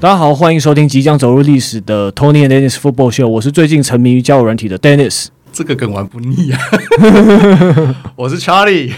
大家好，欢迎收听即将走入历史的 Tony and Dennis Football Show。我是最近沉迷于交友软体的 Dennis。这个梗玩不腻啊！我是 Charlie。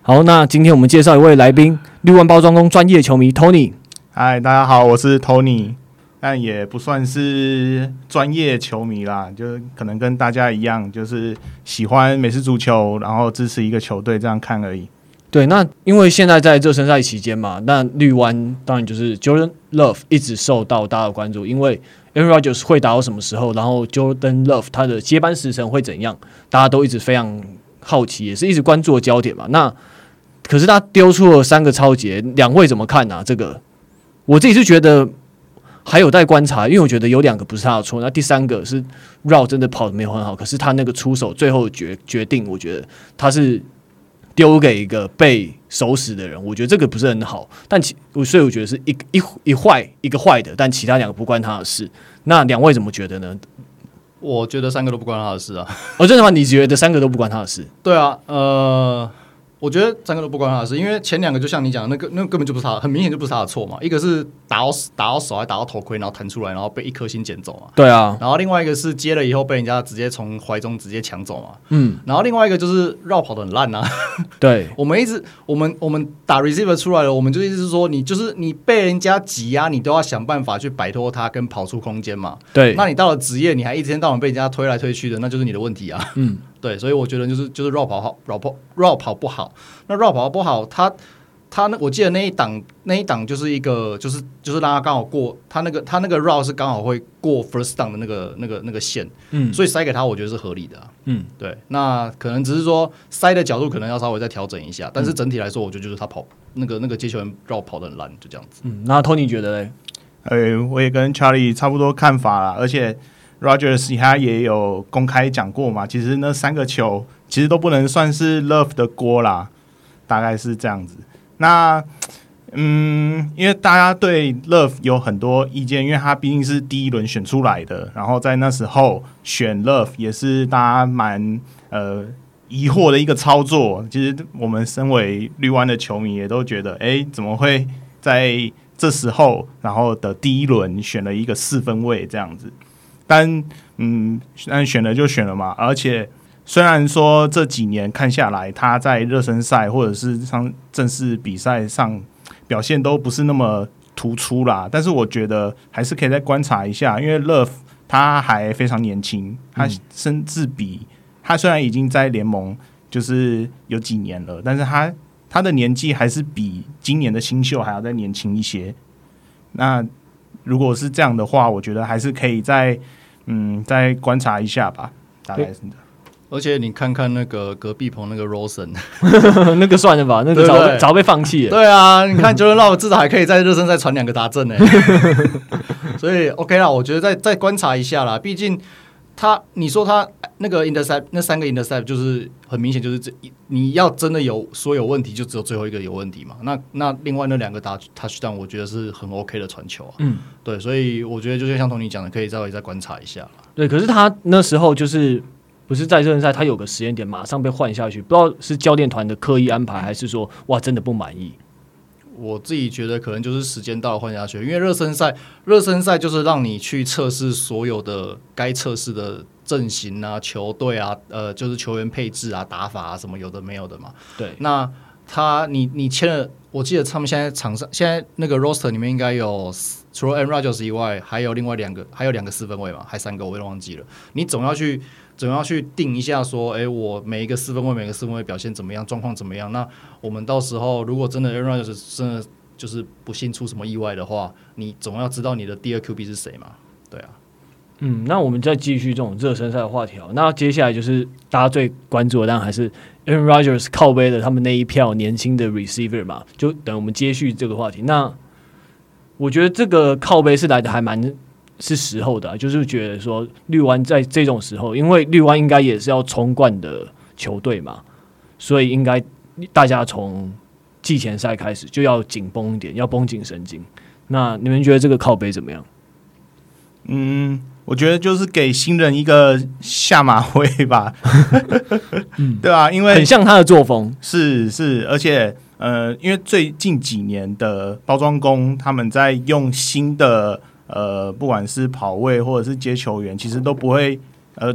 好，那今天我们介绍一位来宾，绿湾包装工专业球迷 Tony。嗨，大家好，我是 Tony，但也不算是专业球迷啦，就是可能跟大家一样，就是喜欢美式足球，然后支持一个球队这样看而已。对，那因为现在在热身赛期间嘛，那绿湾当然就是 Jordan Love 一直受到大家的关注，因为 Aaron Rodgers 会打到什么时候，然后 Jordan Love 他的接班时辰会怎样，大家都一直非常好奇，也是一直关注的焦点嘛。那可是他丢出了三个抄截，两位怎么看呢、啊？这个我自己是觉得还有待观察，因为我觉得有两个不是他的错，那第三个是 Route 真的跑得没有很好，可是他那个出手最后决决定，我觉得他是。丢给一个被熟识的人，我觉得这个不是很好。但其所以我觉得是一一一坏一个坏的，但其他两个不关他的事。那两位怎么觉得呢？我觉得三个都不关他的事啊。哦，真的吗？你觉得三个都不关他的事？对啊，呃。我觉得三个都不关他的事，因为前两个就像你讲的那个，那个根本就不是他，很明显就不是他的错嘛。一个是打到打到手，还打到头盔，然后弹出来，然后被一颗星捡走嘛。对啊。然后另外一个是接了以后被人家直接从怀中直接抢走嘛。嗯。然后另外一个就是绕跑的很烂啊。对。我们一直我们我们打 receiver 出来了，我们就意思是说，你就是你被人家挤压，你都要想办法去摆脱他跟跑出空间嘛。对。那你到了职业，你还一天到晚被人家推来推去的，那就是你的问题啊。嗯。对，所以我觉得就是就是绕跑好，绕跑绕跑不好。那绕跑不好，他他那我记得那一档那一档就是一个就是就是让他刚好过他那个他那个绕是刚好会过 first down 的那个那个那个线，嗯，所以塞给他我觉得是合理的，嗯，对。那可能只是说塞的角度可能要稍微再调整一下，但是整体来说，我觉得就是他跑那个那个接球员绕跑的很烂，就这样子。嗯，那 Tony 觉得嘞？呃，我也跟 Charlie 差不多看法啦，而且。Rogers，他也有公开讲过嘛，其实那三个球其实都不能算是 Love 的锅啦，大概是这样子。那嗯，因为大家对 Love 有很多意见，因为他毕竟是第一轮选出来的，然后在那时候选 Love 也是大家蛮呃疑惑的一个操作。其实我们身为绿湾的球迷也都觉得，哎、怎么会在这时候然后的第一轮选了一个四分卫这样子？但嗯，但选了就选了嘛。而且虽然说这几年看下来，他在热身赛或者是上正式比赛上表现都不是那么突出啦。但是我觉得还是可以再观察一下，因为 Love 他还非常年轻，他甚至比他虽然已经在联盟就是有几年了，但是他他的年纪还是比今年的新秀还要再年轻一些。那如果是这样的话，我觉得还是可以再嗯再观察一下吧，大概是的。而且你看看那个隔壁棚那个 Rosen，那个算了吧，那个早对对对早被放弃了。对啊，你看 Jordan Love 至少还可以在热身赛传两个达阵呢，所以 OK 啦，我觉得再再观察一下啦，毕竟。他，你说他那个 intercept 那三个 intercept 就是很明显就是这，你要真的有说有问题，就只有最后一个有问题嘛。那那另外那两个打 touchdown，我觉得是很 OK 的传球啊。嗯，对，所以我觉得就是像 Tony 讲的，可以稍微再观察一下。对，可是他那时候就是不是在热身赛，他有个时间点马上被换下去，不知道是教练团的刻意安排，还是说哇真的不满意。我自己觉得可能就是时间到了换下去，因为热身赛，热身赛就是让你去测试所有的该测试的阵型啊、球队啊、呃，就是球员配置啊、打法啊什么有的没有的嘛。对，那他你你签了，我记得他们现在场上现在那个 roster 里面应该有除了 Aaron Rodgers 以外，还有另外两个，还有两个四分位嘛，还三个我也忘记了。你总要去。总要去定一下，说，哎，我每一个四分卫，每个四分卫表现怎么样，状况怎么样？那我们到时候如果真的 Aaron Rodgers 真的就是不幸出什么意外的话，你总要知道你的第二 QB 是谁嘛？对啊，嗯，那我们再继续这种热身赛的话题。那接下来就是大家最关注的，当然还是 Aaron Rodgers 靠背的他们那一票年轻的 receiver 嘛。就等我们接续这个话题。那我觉得这个靠背是来的还蛮。是时候的、啊，就是觉得说绿湾在这种时候，因为绿湾应该也是要冲冠的球队嘛，所以应该大家从季前赛开始就要紧绷一点，要绷紧神经。那你们觉得这个靠背怎么样？嗯，我觉得就是给新人一个下马威吧，嗯，对、啊？因为很像他的作风，是是，而且呃，因为最近几年的包装工他们在用新的呃，不管是跑位或者是接球员，其实都不会呃，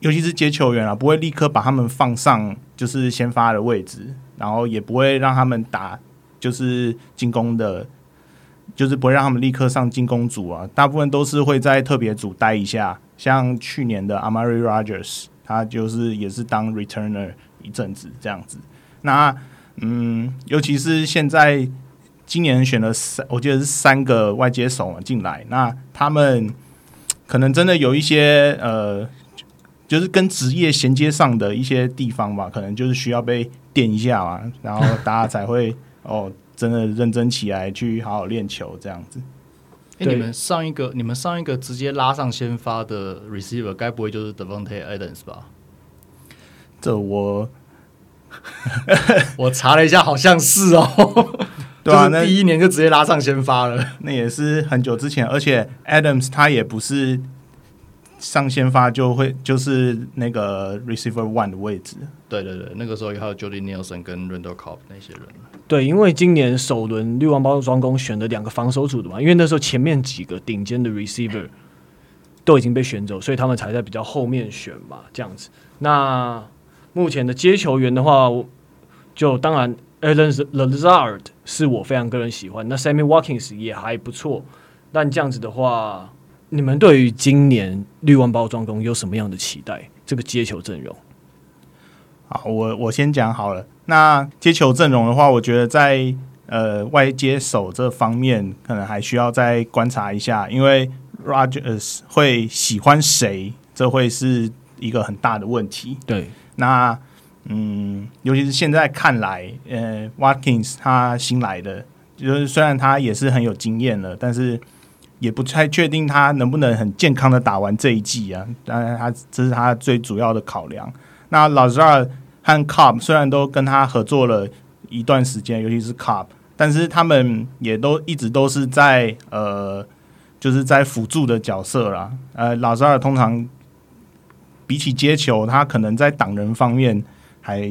尤其是接球员啊，不会立刻把他们放上就是先发的位置，然后也不会让他们打就是进攻的。就是不会让他们立刻上进攻组啊，大部分都是会在特别组待一下。像去年的 Amari Rogers，他就是也是当 returner 一阵子这样子。那嗯，尤其是现在今年选了三，我记得是三个外接手进来，那他们可能真的有一些呃，就是跟职业衔接上的一些地方吧，可能就是需要被垫一下嘛，然后大家才会哦。真的认真起来，去好好练球，这样子。哎、欸，你们上一个，你们上一个直接拉上先发的 receiver，该不会就是 Devonte Adams 吧？这我 我查了一下，好像是哦。对啊，那第一年就直接拉上先发了，那也是很久之前，而且 Adams 他也不是。上先发就会就是那个 receiver one 的位置，对对对，那个时候还有 Jordy Nelson 跟 Randall Cobb 那些人。对，因为今年首轮绿王包装工选了两个防守组的嘛，因为那时候前面几个顶尖的 receiver 都已经被选走，所以他们才在比较后面选嘛，这样子。那目前的接球员的话，就当然 Allen Lazard 是我非常个人喜欢，那 Sammy Watkins 也还不错，但这样子的话。你们对于今年绿湾包装工有什么样的期待？这个接球阵容，好，我我先讲好了。那接球阵容的话，我觉得在呃外接手这方面，可能还需要再观察一下，因为 Rodgers 会喜欢谁，这会是一个很大的问题。对，那嗯，尤其是现在看来，呃，Watkins 他新来的，就是虽然他也是很有经验了，但是。也不太确定他能不能很健康的打完这一季啊，当然他这是他最主要的考量。那 Lazard 和 Cobb 虽然都跟他合作了一段时间，尤其是 Cobb，但是他们也都一直都是在呃，就是在辅助的角色啦。呃，Lazard 通常比起接球，他可能在挡人方面还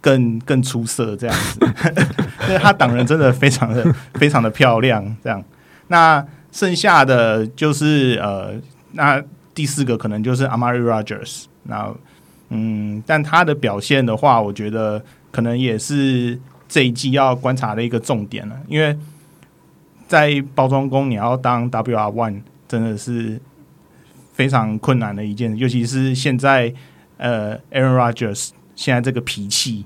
更更出色这样子，因为他挡人真的非常的非常的漂亮，这样那。剩下的就是呃，那第四个可能就是 Amari Rogers。那嗯，但他的表现的话，我觉得可能也是这一季要观察的一个重点了。因为在包装工，你要当 WR One 真的是非常困难的一件，尤其是现在呃，Aaron Rogers 现在这个脾气，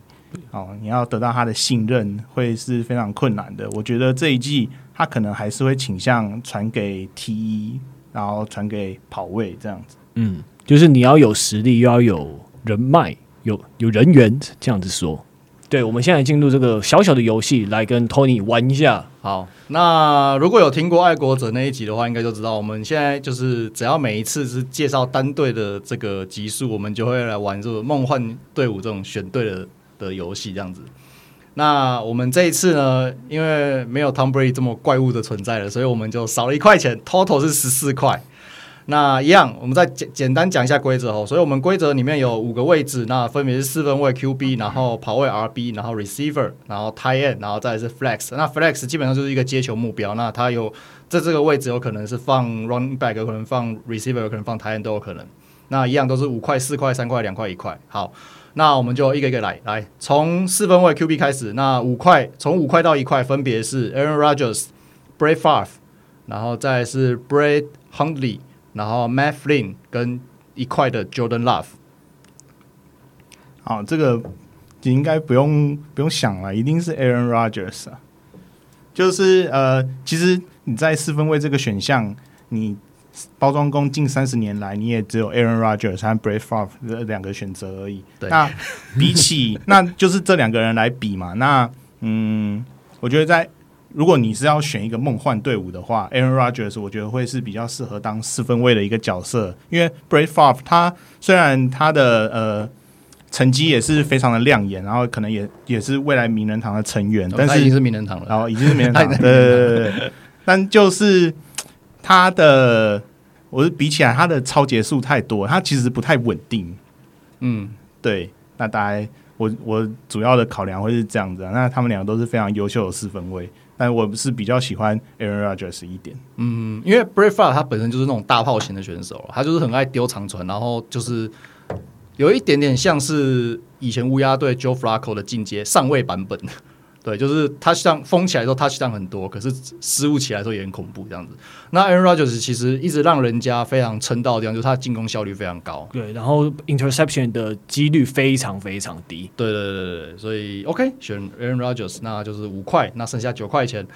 哦，你要得到他的信任会是非常困难的。我觉得这一季。他可能还是会倾向传给 T，一然后传给跑位这样子。嗯，就是你要有实力，又要有人脉，有有人缘这样子说。对，我们现在进入这个小小的游戏，来跟 Tony 玩一下。好，那如果有听过爱国者那一集的话，应该就知道我们现在就是只要每一次是介绍单队的这个集数，我们就会来玩这个梦幻队伍这种选队的的游戏这样子。那我们这一次呢，因为没有 Tom Brady 这么怪物的存在了，所以我们就少了一块钱，Total 是十四块。那一样，我们再简简单讲一下规则哦。所以我们规则里面有五个位置，那分别是四分卫 QB，然后跑位 RB，然后 Receiver，然后 Tight End，然后再是 Flex。那 Flex 基本上就是一个接球目标，那它有在这个位置有可能是放 Running Back，有可能放 Receiver，有可能放 Tight End 都有可能。那一样都是五块、四块、三块、两块、一块。好。那我们就一个一个来，来从四分卫 QB 开始。那五块，从五块到一块，分别是 Aaron Rodgers、Brett Favre，然后再是 Brett Hundley，然后 Matt Flynn 跟一块的 Jordan Love。好，这个你应该不用不用想了，一定是 Aaron Rodgers 啊。就是呃，其实你在四分位这个选项，你。包装工近三十年来，你也只有 Aaron Rodgers 和 Brett Favre 这两个选择而已。对那 比起，那就是这两个人来比嘛。那嗯，我觉得在如果你是要选一个梦幻队伍的话，Aaron Rodgers 我觉得会是比较适合当四分卫的一个角色。因为 Brett Favre 他虽然他的呃成绩也是非常的亮眼，然后可能也也是未来名人堂的成员，哦、但是已经是名人堂了，然后 已经是名人堂了，对对对对。但就是。他的，我是比起来，他的超节数太多，他其实不太稳定。嗯，对。那大概我我主要的考量会是这样子啊。那他们两个都是非常优秀的四分卫，但我是比较喜欢 Aaron Rodgers 一点。嗯，因为 b r a v e Favre 他本身就是那种大炮型的选手，他就是很爱丢长传，然后就是有一点点像是以前乌鸦队 Joe Flacco 的进阶上位版本。对，就是他像封起来之后，touchdown 很多，可是失误起来的时候也很恐怖这样子。那 Aaron Rodgers 其实一直让人家非常称道的地方，就是他的进攻效率非常高。对，然后 interception 的几率非常非常低。对对对对对，所以 OK 选 Aaron Rodgers，那就是五块，那剩下九块钱。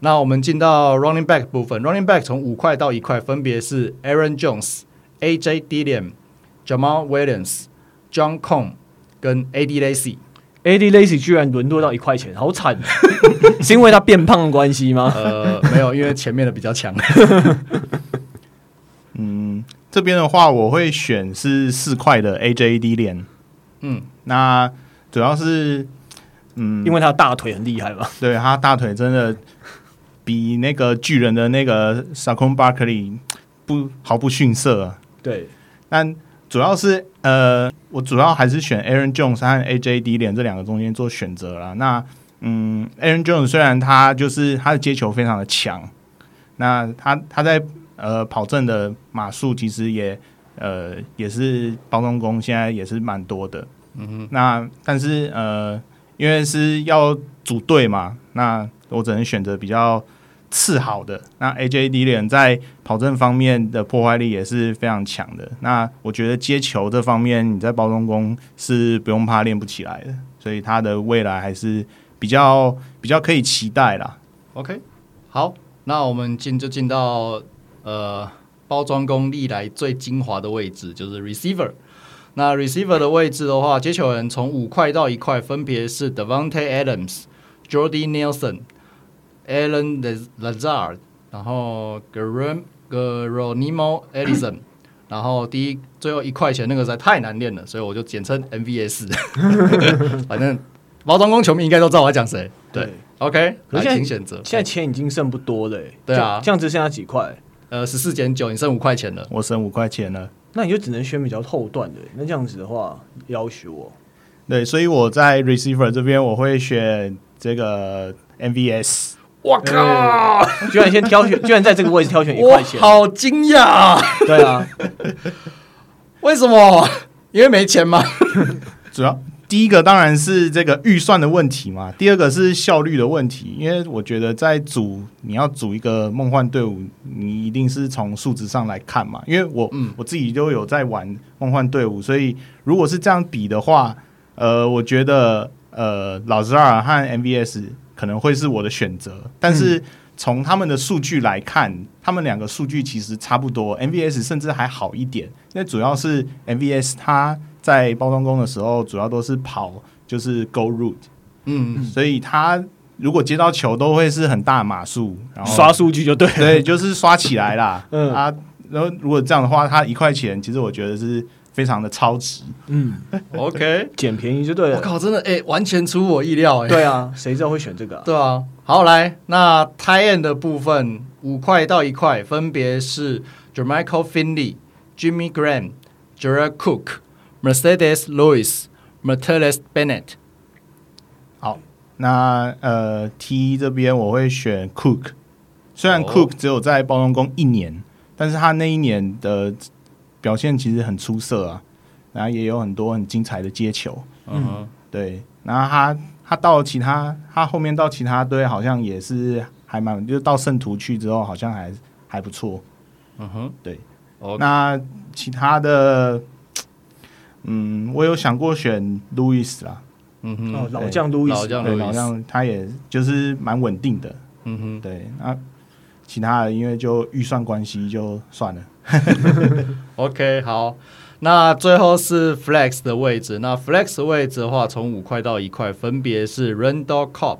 那我们进到 running back 部分，running back 从五块到一块，分别是 Aaron Jones、AJ Dillon、Jamal Williams、John Con 跟 AD Lacy。AD Lacy 居然沦落到一块钱，好惨！是因为他变胖的关系吗？呃，没有，因为前面的比较强。嗯，这边的话我会选是四块的 AJ Dillon。嗯，那主要是嗯，因为他大腿很厉害嘛。对，他大腿真的比那个巨人的那个 Saquon Barkley 不毫不逊色啊。对，但主要是呃。我主要还是选 Aaron Jones 和 AJ Dillon 这两个中间做选择啦。那嗯，Aaron Jones 虽然他就是他的接球非常的强，那他他在呃跑阵的码数其实也呃也是包装工现在也是蛮多的。嗯哼。那但是呃，因为是要组队嘛，那我只能选择比较。次好的那 AJD 脸在跑阵方面的破坏力也是非常强的。那我觉得接球这方面你在包装工是不用怕练不起来的，所以他的未来还是比较比较可以期待啦。OK，好，那我们进就进到呃包装工历来最精华的位置，就是 Receiver。那 Receiver 的位置的话，接球人从五块到一块分别是 Davante Adams、Jordy Nelson。Allen Lazard，然后 Geronimo Ellison，然后第一最后一块钱那个实在太难念了，所以我就简称 MVS。反正包装工球迷应该都知道我在讲谁。对，对，OK，来请选择。现在钱已经剩不多了，对啊，这样子剩下几块？呃，十四减九，你剩五块钱了。我剩五块钱了，那你就只能选比较后段的。那这样子的话，要求我。对，所以我在 Receiver 这边我会选这个 MVS。我靠！居然先挑选，居然在这个位置挑选一块钱，好惊讶！啊对啊，为什么？因为没钱嘛？主要第一个当然是这个预算的问题嘛，第二个是效率的问题。因为我觉得在组你要组一个梦幻队伍，你一定是从数值上来看嘛。因为我、嗯、我自己都有在玩梦幻队伍，所以如果是这样比的话，呃，我觉得呃，老十二和 MVS。可能会是我的选择，但是从他们的数据来看，嗯、他们两个数据其实差不多，MVS 甚至还好一点。因为主要是 MVS 他在包装工的时候，主要都是跑就是 go route，嗯，所以他如果接到球都会是很大码数，然后刷数据就对，对，就是刷起来啦。嗯啊，然后如果这样的话，他一块钱，其实我觉得是。非常的超值，嗯，OK，捡便宜就对了。我靠，真的哎、欸，完全出我意料哎。对啊，谁知道会选这个、啊？对啊，好来，那 tight end 的部分五块到一块，分别是 Jermichael Finley、Jimmy Graham、Jared Cook、Mercedes Lewis、Martellus Bennett。好，那呃 T 这边我会选 Cook，虽然 Cook 只有在包装工一年，哦、但是他那一年的。表现其实很出色啊，然后也有很多很精彩的接球，嗯。哼，对，然后他他到其他，他后面到其他队好像也是还蛮，就是到圣徒去之后好像还还不错，嗯哼，对，Okay. 那其他的，嗯，我有想过选路易斯啦，嗯哼，哦，老将路易斯，对，老将他也就是蛮稳定的，嗯哼，对，那其他的因为就预算关系就算了。OK，好，那最后是 Flex 的位置。那 Flex 的位置的话，从五块到一块，分别是 Randall Cobb、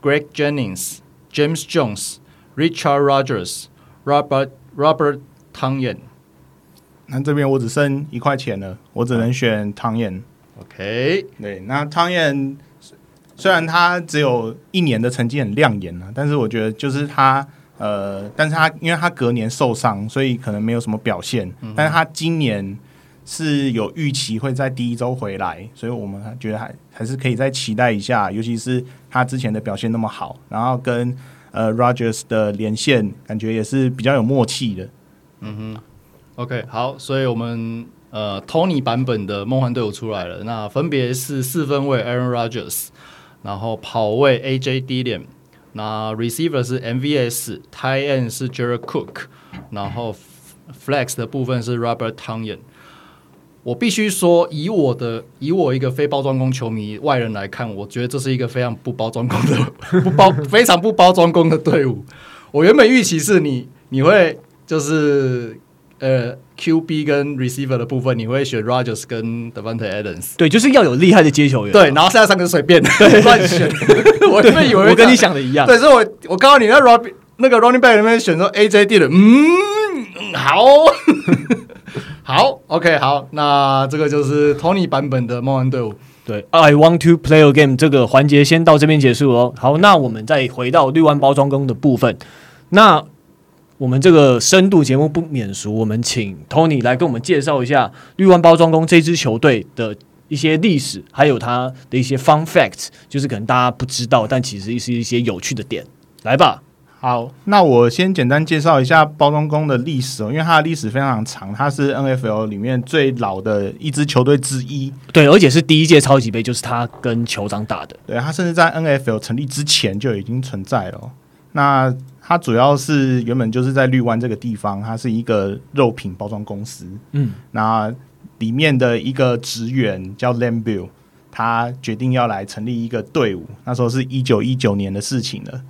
Greg Jennings、James Jones、Richard Rogers、Robert Robert Tonyan。那这边我只剩一块钱了，我只能选 Tonyan。OK，对，那 Tonyan 虽然他只有一年的成绩很亮眼了，但是我觉得就是他。呃，但是他因为他隔年受伤，所以可能没有什么表现。嗯、但是他今年是有预期会在第一周回来，所以我们觉得还还是可以再期待一下，尤其是他之前的表现那么好，然后跟呃 Rogers 的连线感觉也是比较有默契的。嗯哼，OK，好，所以我们呃 Tony 版本的梦幻队伍出来了，那分别是四分卫 Aaron Rodgers，然后跑卫 AJ Dillon，那 Receiver 是 MVS，Tight End 是 Jared Cook，然后 Flex 的部分是 Robert Tonyan。我必须说，以我的以我一个非包装工球迷外人来看，我觉得这是一个非常不包装工的 不包非常不包装工的队伍。我原本预期是你你会就是呃 QB 跟 receiver 的部分，你会选 Rodgers 跟 Devante Adams，对，就是要有厉害的接球员。对，然后剩下三个随便乱选。我原本以为我跟你想的一样，对，所以我我告诉你那 Rob 那个 Running Back 里面选择 AJ Dillon 嗯，好。好，OK，好，那这个就是 Tony 版本的梦幻队伍。对，I want to play a game 这个环节先到这边结束哦。好，那我们再回到绿湾包装工的部分。那我们这个深度节目不免俗，我们请 Tony 来跟我们介绍一下绿湾包装工这支球队的一些历史，还有它的一些 fun facts，就是可能大家不知道，但其实是一些有趣的点。来吧。好，那我先简单介绍一下包装工的历史哦，因为它的历史非常长，它是 NFL 里面最老的一支球队之一。对，而且是第一届超级杯，就是他跟酋长打的。对，他甚至在 NFL 成立之前就已经存在了。那它主要是原本就是在绿湾这个地方，它是一个肉品包装公司。嗯，那里面的一个职员叫 Lane Bill，他决定要来成立一个队伍。那时候是一九一九年的事情了。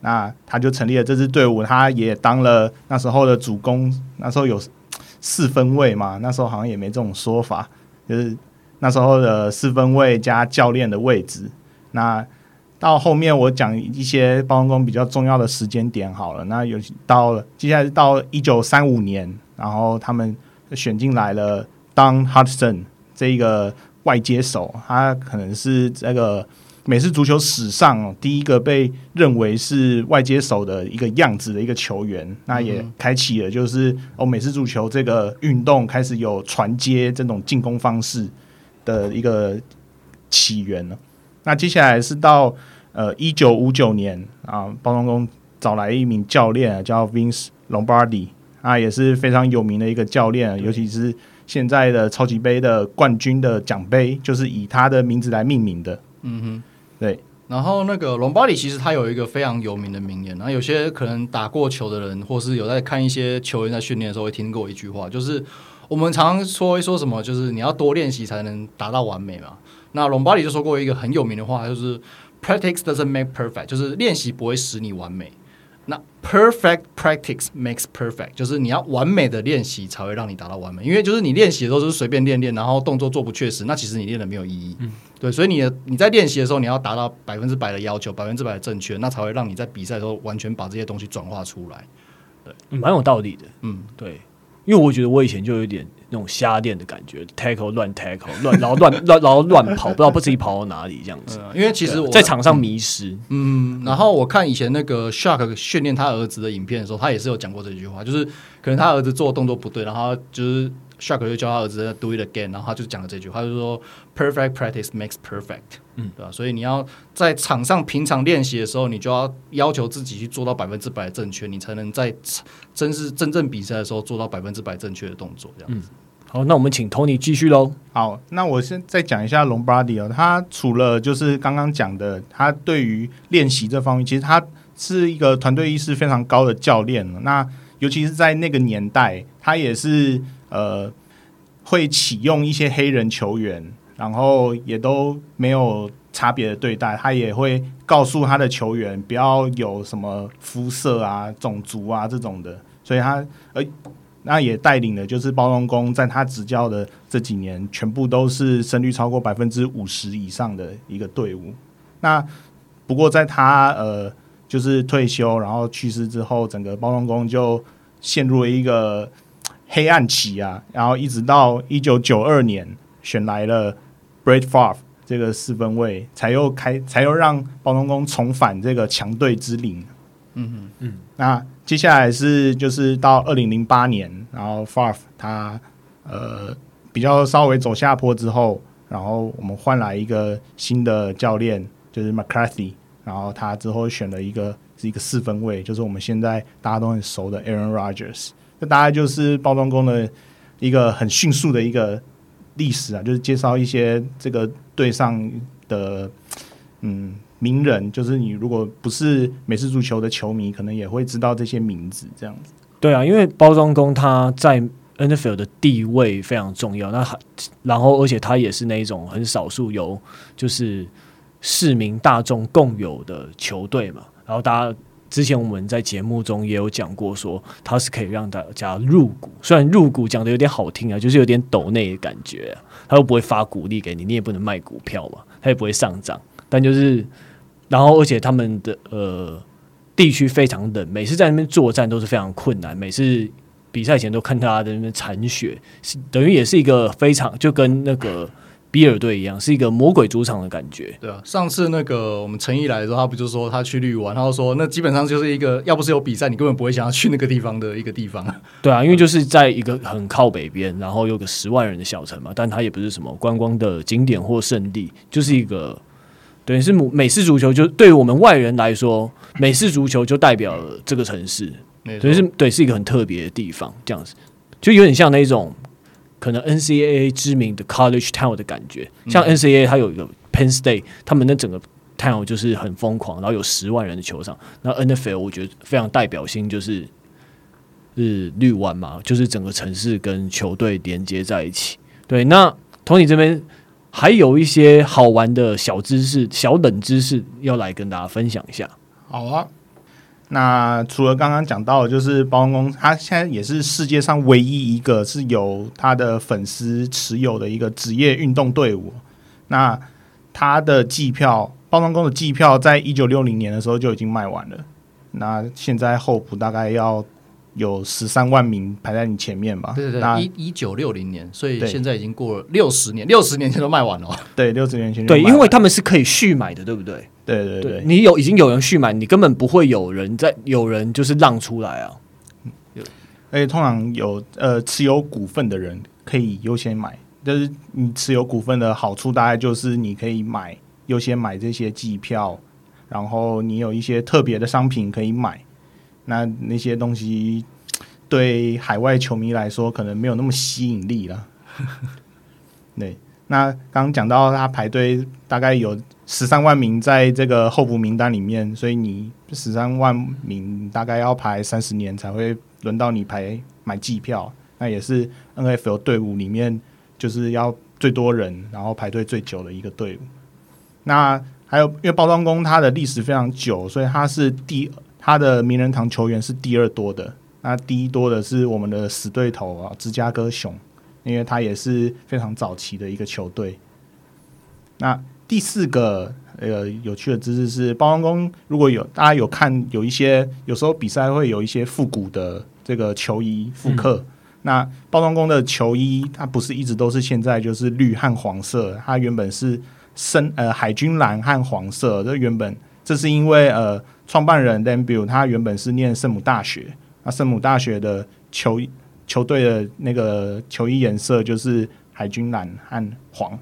那他就成立了这支队伍，他也当了那时候的主攻。那时候有四分卫嘛，那时候好像也没这种说法，就是那时候的四分卫加教练的位置。那到后面我讲一些包装工比较重要的时间点好了。那有到了接下来是到一九三五年，然后他们选进来了 Don Hudson 这一个外接手，他可能是这个。美式足球史上第一个被认为是外接手的一个样子的一个球员，那也开启了就是哦，美式足球这个运动开始有传接这种进攻方式的一个起源了。那接下来是到呃一九五九年啊，包装工找来一名教练叫 Vince Lombardi，啊也是非常有名的一个教练，尤其是现在的超级杯的冠军的奖杯就是以他的名字来命名的。嗯哼。对，然后那个隆巴里其实他有一个非常有名的名言，然后有些可能打过球的人，或是有在看一些球员在训练的时候，会听过一句话，就是我们常常说一说什么，就是你要多练习才能达到完美嘛。那隆巴里就说过一个很有名的话，就是 Practice doesn't make perfect，就是练习不会使你完美。那 perfect practice makes perfect，就是你要完美的练习才会让你达到完美。因为就是你练习的时候就是随便练练，然后动作做不确实，那其实你练的没有意义。嗯，对，所以你的你在练习的时候，你要达到百分之百的要求，百分之百的正确，那才会让你在比赛的时候完全把这些东西转化出来。对，嗯，蛮有道理的。嗯，对，因为我觉得我以前就有点。那种瞎练的感觉，tackle 乱 tackle 乱，然后乱乱然后乱跑，不知道不自己跑到哪里这样子。因为其实我在场上迷失。嗯，然后我看以前那个 Shark 训练他儿子的影片的时候，他也是有讲过这句话，就是可能他儿子做动作不对，然后就是。Shark 就教他儿子 do it again，然后他就讲了这句话，他就说 perfect practice makes perfect，嗯，对吧？所以你要在场上平常练习的时候，你就要要求自己去做到百分之百正确，你才能在真是真正比赛的时候做到百分之百正确的动作，这样子。嗯、好，那我们请 Tony 继续喽。好，那我先再讲一下 Lombardi 哦，他除了就是刚刚讲的，他对于练习这方面，其实他是一个团队意识非常高的教练。那尤其是在那个年代，他也是。呃，会启用一些黑人球员，然后也都没有差别的对待。他也会告诉他的球员不要有什么肤色啊、种族啊这种的。所以他呃，那也带领的就是包装工在他执教的这几年，全部都是胜率超过百分之五十以上的一个队伍。那不过在他呃，就是退休然后去世之后，整个包装工就陷入了一个。黑暗期啊，然后一直到一九九二年选来了 Brett Favre 这个四分卫，才又开，才又让包装工重返这个强队之林。嗯嗯嗯。那接下来是就是到二零零八年，然后 Favre 他呃比较稍微走下坡之后，然后我们换来一个新的教练，就是 McCarthy，然后他之后选了一个是一个四分卫，就是我们现在大家都很熟的 Aaron Rodgers。这大概就是包装工的一个很迅速的一个历史啊，就是介绍一些这个队上的嗯名人，就是你如果不是美式足球的球迷，可能也会知道这些名字这样子。对啊，因为包装工他在 NFL 的地位非常重要，那还然后而且他也是那种很少数由就是市民大众共有的球队嘛。然后大家之前我们在节目中也有讲过，说它是可以让大家入股，虽然入股讲的有点好听啊，就是有点抖内的感觉啊，他又不会发股利给你，你也不能卖股票嘛，他也不会上涨，但就是然后而且他们的呃。地区非常冷，每次在那边作战都是非常困难。每次比赛前都看他在那边铲雪，是等于也是一个非常就跟那个比尔队一样，是一个魔鬼主场的感觉。对啊，上次那个我们陈毅来的时候，他不就说他去绿湾，他就说那基本上就是一个要不是有比赛，你根本不会想要去那个地方的一个地方。对啊，因为就是在一个很靠北边，然后有个十万人的小城嘛，但它也不是什么观光的景点或圣地，就是一个。等于，是美式足球，就对于我们外人来说，美式足球就代表了这个城市，所以是对，是一个很特别的地方，这样子就有点像那种可能 NCAA 知名的 College Town 的感觉，像 NCAA 它有一个 Penn State，他们那整个 town 就是很疯狂，然后有十万人的球场。那 NFL 我觉得非常代表性就是是绿湾嘛，就是整个城市跟球队连接在一起。对，那 Tony 这边。还有一些好玩的小知识、小冷知识要来跟大家分享一下。好啊，那除了刚刚讲到，就是包装工，他现在也是世界上唯一一个是由他的粉丝持有的一个职业运动队伍。那他的季票，包装工的季票，在一九六零年的时候就已经卖完了。那现在候补大概要。有十三万名排在你前面吧？对对对，一一九六零年，所以现在已经过了六十年，六十年前都卖完了。对，六十年前对，因为他们是可以续买的，对不对？对对对，对，你有已经有人续买，你根本不会有人在有人就是让出来啊。而且通常有呃持有股份的人可以优先买，就是你持有股份的好处大概就是你可以买优先买这些机票，然后你有一些特别的商品可以买。那那些东西 对海外球迷来说可能没有那么吸引力了。对，那刚讲到他排队大概有十三万名在这个候补名单里面，所以你十三万名大概要排三十年才会轮到你排买机票。那也是 NFL 队伍里面就是要最多人然后排队最久的一个队伍。那还有因为包装工它的历史非常久，所以它是第。他的名人堂球员是第二多的，那第一多的是我们的死对头啊，芝加哥熊，因为他也是非常早期的一个球队。那第四个呃有趣的知识是，包装工如果有大家有看有一些有时候比赛会有一些复古的这个球衣复刻，嗯、那包装工的球衣它不是一直都是现在就是绿和黄色，它原本是深呃海军蓝和黄色，这原本这是因为呃。创办人 Dan Beal 他原本是念圣母大学，那圣母大学的球球队的那个球衣颜色就是海军蓝和黄，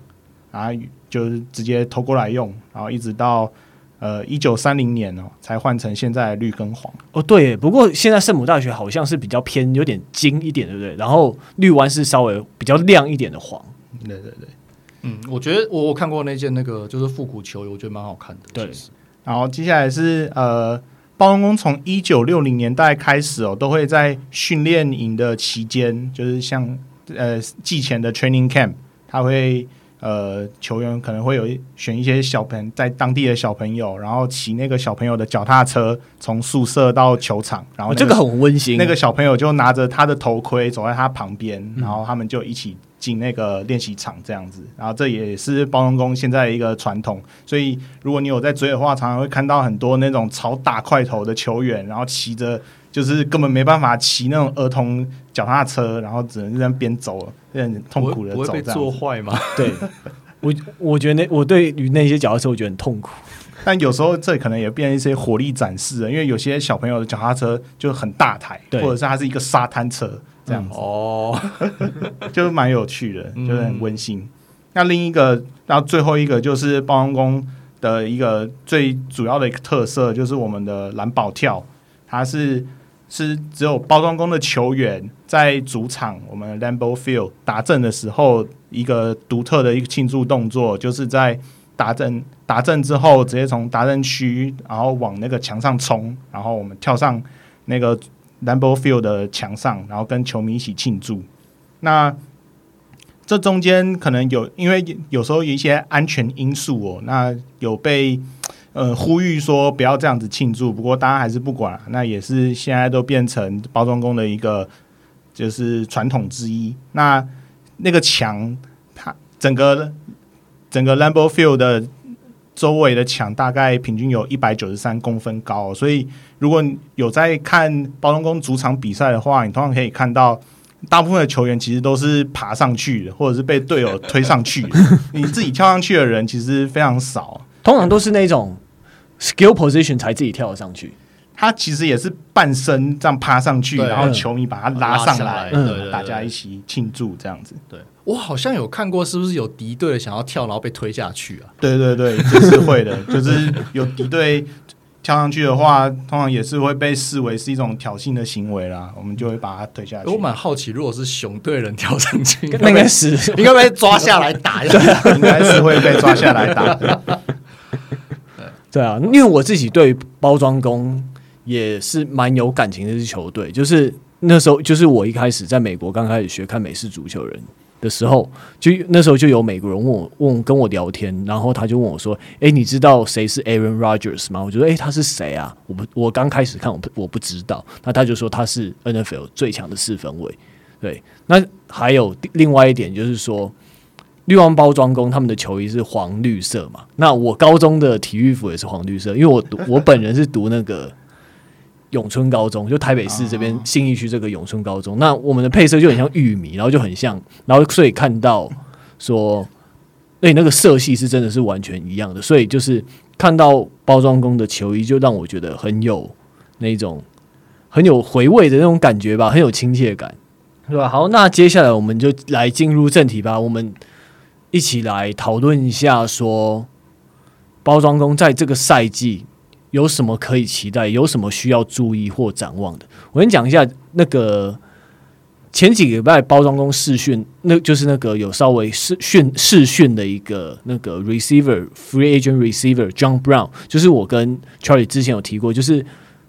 然后就是直接偷过来用，然后一直到呃一九三零年哦才换成现在绿跟黄。哦，对，不过现在圣母大学好像是比较偏有点金一点，对不对？然后绿湾是稍微比较亮一点的黄。对对对，嗯，我觉得我我看过那件那个就是复古球衣，我觉得蛮好看的。对。然后接下来是呃，包装工从一九六零年代开始哦，都会在训练营的期间，就是像呃季前的 training camp，他会呃球员可能会有选一些小朋在当地的小朋友，然后骑那个小朋友的脚踏车从宿舍到球场，然后、那个、这个很温馨，那个小朋友就拿着他的头盔走在他旁边，然后他们就一起。进那个练习场这样子，然后这也是包装工现在的一个传统。所以如果你有在追的话，常常会看到很多那种超大块头的球员，然后骑着就是根本没办法骑那种儿童脚踏车，然后只能这样边走，有点痛苦的走。做坏吗？对，我我觉得那我对于那些脚踏车，我觉得很痛苦。但有时候这可能也变成一些火力展示了，因为有些小朋友的脚踏车就很大台，或者是它是一个沙滩车这样子，哦，就蛮有趣的，就是很温馨。那另一个，然后最后一个就是包装工的一个最主要的一个特色，就是我们的蓝宝跳，它是是只有包装工的球员在主场我们 Lambeau Field 打阵的时候，一个独特的一个庆祝动作，就是在打阵打阵之后，直接从打阵区，然后往那个墙上冲，然后我们跳上那个 Lambeau Field 的墙上，然后跟球迷一起庆祝。那这中间可能有，因为有时候有一些安全因素哦，那有被呃呼吁说不要这样子庆祝，不过大家还是不管，那也是现在都变成包装工的一个就是传统之一。那那个墙，它整个整个 Lambeau Field 的周围的墙大概平均有一百九十三公分高，所以如果有在看包装工主场比赛的话，你通常可以看到。大部分的球员其实都是爬上去的，或者是被队友推上去的。你自己跳上去的人其实非常少，通常都是那种 skill position 才自己跳上去。他其实也是半身这样趴上去，然后球迷把他拉上来，大家一起庆祝这样子。对，我好像有看过，是不是有敌队想要跳，然后被推下去啊？对对对，这 是会的，就是有敌队。跳上去的话，通常也是会被视为是一种挑衅的行为啦。我们就会把他推下去。我蛮好奇，如果是熊队人跳上去，应该是应该被抓下来打。对，应该是会被抓下来打。对啊，因为我自己对包装工也是蛮有感情的一支球队，就是那时候，就是我一开始在美国刚开始学看美式足球人。的时候，就那时候就有美国人问我问跟我聊天，然后他就问我说：“哎，你知道谁是 Aaron Rodgers 吗？”我觉得：“哎，他是谁啊？”我不，我刚开始看，我不我不知道。那他就说他是 NFL 最强的四分卫。对，那还有另外一点就是说，绿湾包装工他们的球衣是黄绿色嘛？那我高中的体育服也是黄绿色，因为我读 我本人是读那个。永春高中就台北市这边信义区这个永春高中，那我们的配色就很像玉米，然后就很像，然后所以看到说，哎，那个色系是真的是完全一样的，所以就是看到包装工的球衣，就让我觉得很有那种很有回味的那种感觉吧，很有亲切感，对吧？好，那接下来我们就来进入正题吧，我们一起来讨论一下说，包装工在这个赛季。有什么可以期待？有什么需要注意或展望的？我先讲一下那个前几个礼拜包装工试训，那就是那个有稍微试训试训的一个那个 receiver free agent receiver John Brown，就是我跟 Charlie 之前有提过，就是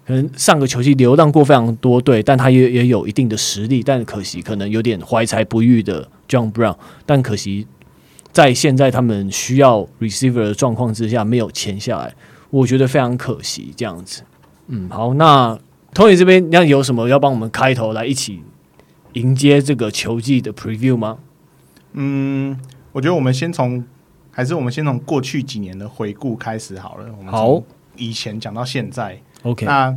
可能上个球季流浪过非常多队，但他也也有一定的实力，但可惜可能有点怀才不遇的 John Brown，但可惜在现在他们需要 receiver 的状况之下，没有签下来。我觉得非常可惜，这样子。嗯，好，那 Tony 这边，那有什么要帮我们开头来一起迎接这个球季的 preview 吗？嗯，我觉得我们先从，还是我们先从过去几年的回顾开始好了。我们从以前讲到现在，OK。那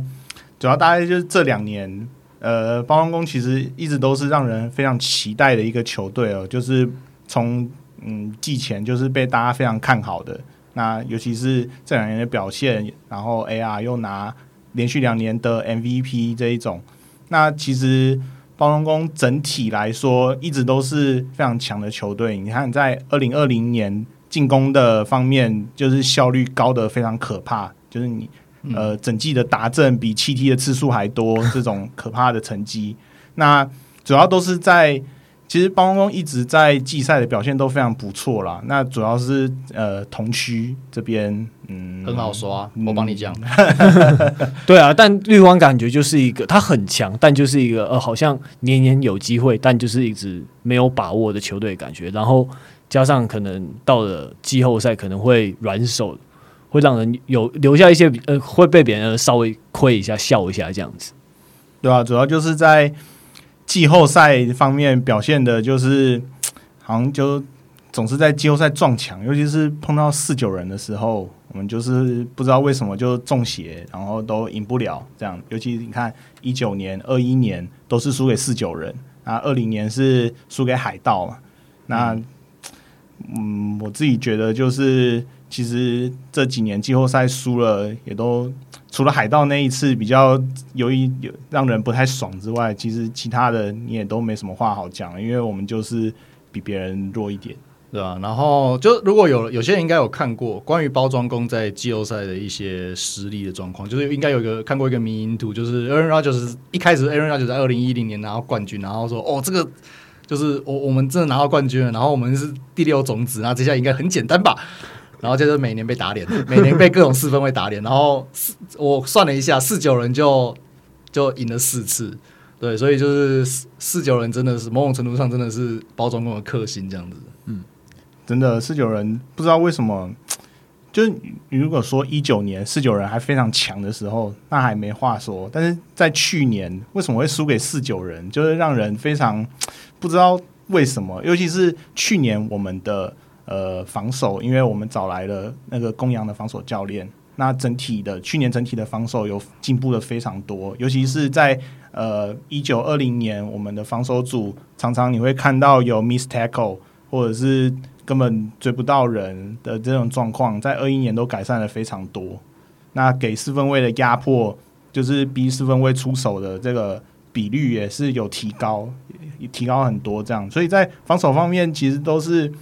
主要大概就是这两年，呃，包装工其实一直都是让人非常期待的一个球队哦，就是从嗯季前就是被大家非常看好的。那尤其是这两年的表现，然后 AR 又拿连续两年的 MVP 这一种，那其实包装工整体来说一直都是非常强的球队。你看，在二零二零年进攻的方面，就是效率高的非常可怕，就是你呃整季的达阵比七 T 的次数还多，这种可怕的成绩。那主要都是在。其实包装工一直在季赛的表现都非常不错啦。那主要是呃同区这边，嗯，很好说啊，嗯、我帮你讲。对啊，但绿光感觉就是一个他很强，但就是一个呃好像年年有机会，但就是一直没有把握的球队感觉。然后加上可能到了季后赛可能会软手，会让人有留下一些呃会被别人稍微亏一下笑一下这样子。对啊，主要就是在。季后赛方面表现的就是，好像就总是在季后赛撞墙，尤其是碰到四九人的时候，我们就是不知道为什么就中邪，然后都赢不了这样。尤其你看一九年、二一年都是输给四九人，啊，二零年是输给海盗嘛。那，嗯，我自己觉得就是其实这几年季后赛输了，也都除了海盗那一次比较有一有让人不太爽之外，其实其他的你也都没什么话好讲，因为我们就是比别人弱一点。对啊，然后就如果有有些人应该有看过关于包装工在季后赛的一些实力的状况，就是应该有一个看过一个迷因图，就是 Aaron Rodgers 一开始 Aaron Rodgers 在二零一零年拿到冠军，然后说哦这个就是我我们真的拿到冠军了，然后我们是第六种子，那接下来应该很简单吧？然后接着每年被打脸，每年被各种四分卫打脸，然后我算了一下，四九人就就赢了四次，对，所以就是四四九人真的是某种程度上真的是包装工的克星这样子，嗯。真的四九人不知道为什么，就是如果说一九年四九人还非常强的时候，那还没话说。但是在去年为什么会输给四九人，就是让人非常不知道为什么。尤其是去年我们的呃防守，因为我们找来了那个公羊的防守教练，那整体的去年整体的防守有进步的非常多。尤其是在呃一九二零年，我们的防守组常常你会看到有 miss tackle 或者是。根本追不到人的这种状况，在二一年都改善了非常多。那给四分卫的压迫，就是逼四分卫出手的这个比率也是有提高，提高很多。这样，所以在防守方面，其实都是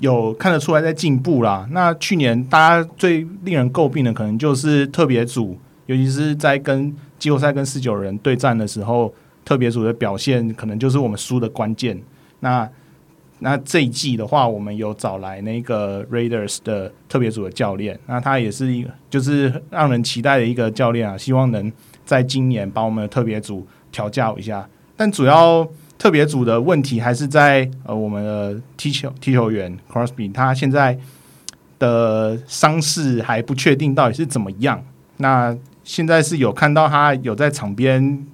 有看得出来在进步啦。那去年大家最令人诟病的，可能就是特别组，尤其是在跟季后赛跟四九人对战的时候，特别组的表现可能就是我们输的关键。那那这一季的话，我们有找来那个 Raiders 的特别组的教练，那他也是一个就是让人期待的一个教练啊，希望能在今年把我们的特别组调教一下。但主要特别组的问题还是在呃我们的踢球踢球员 Crosby，他现在的伤势还不确定到底是怎么样。那现在是有看到他有在场边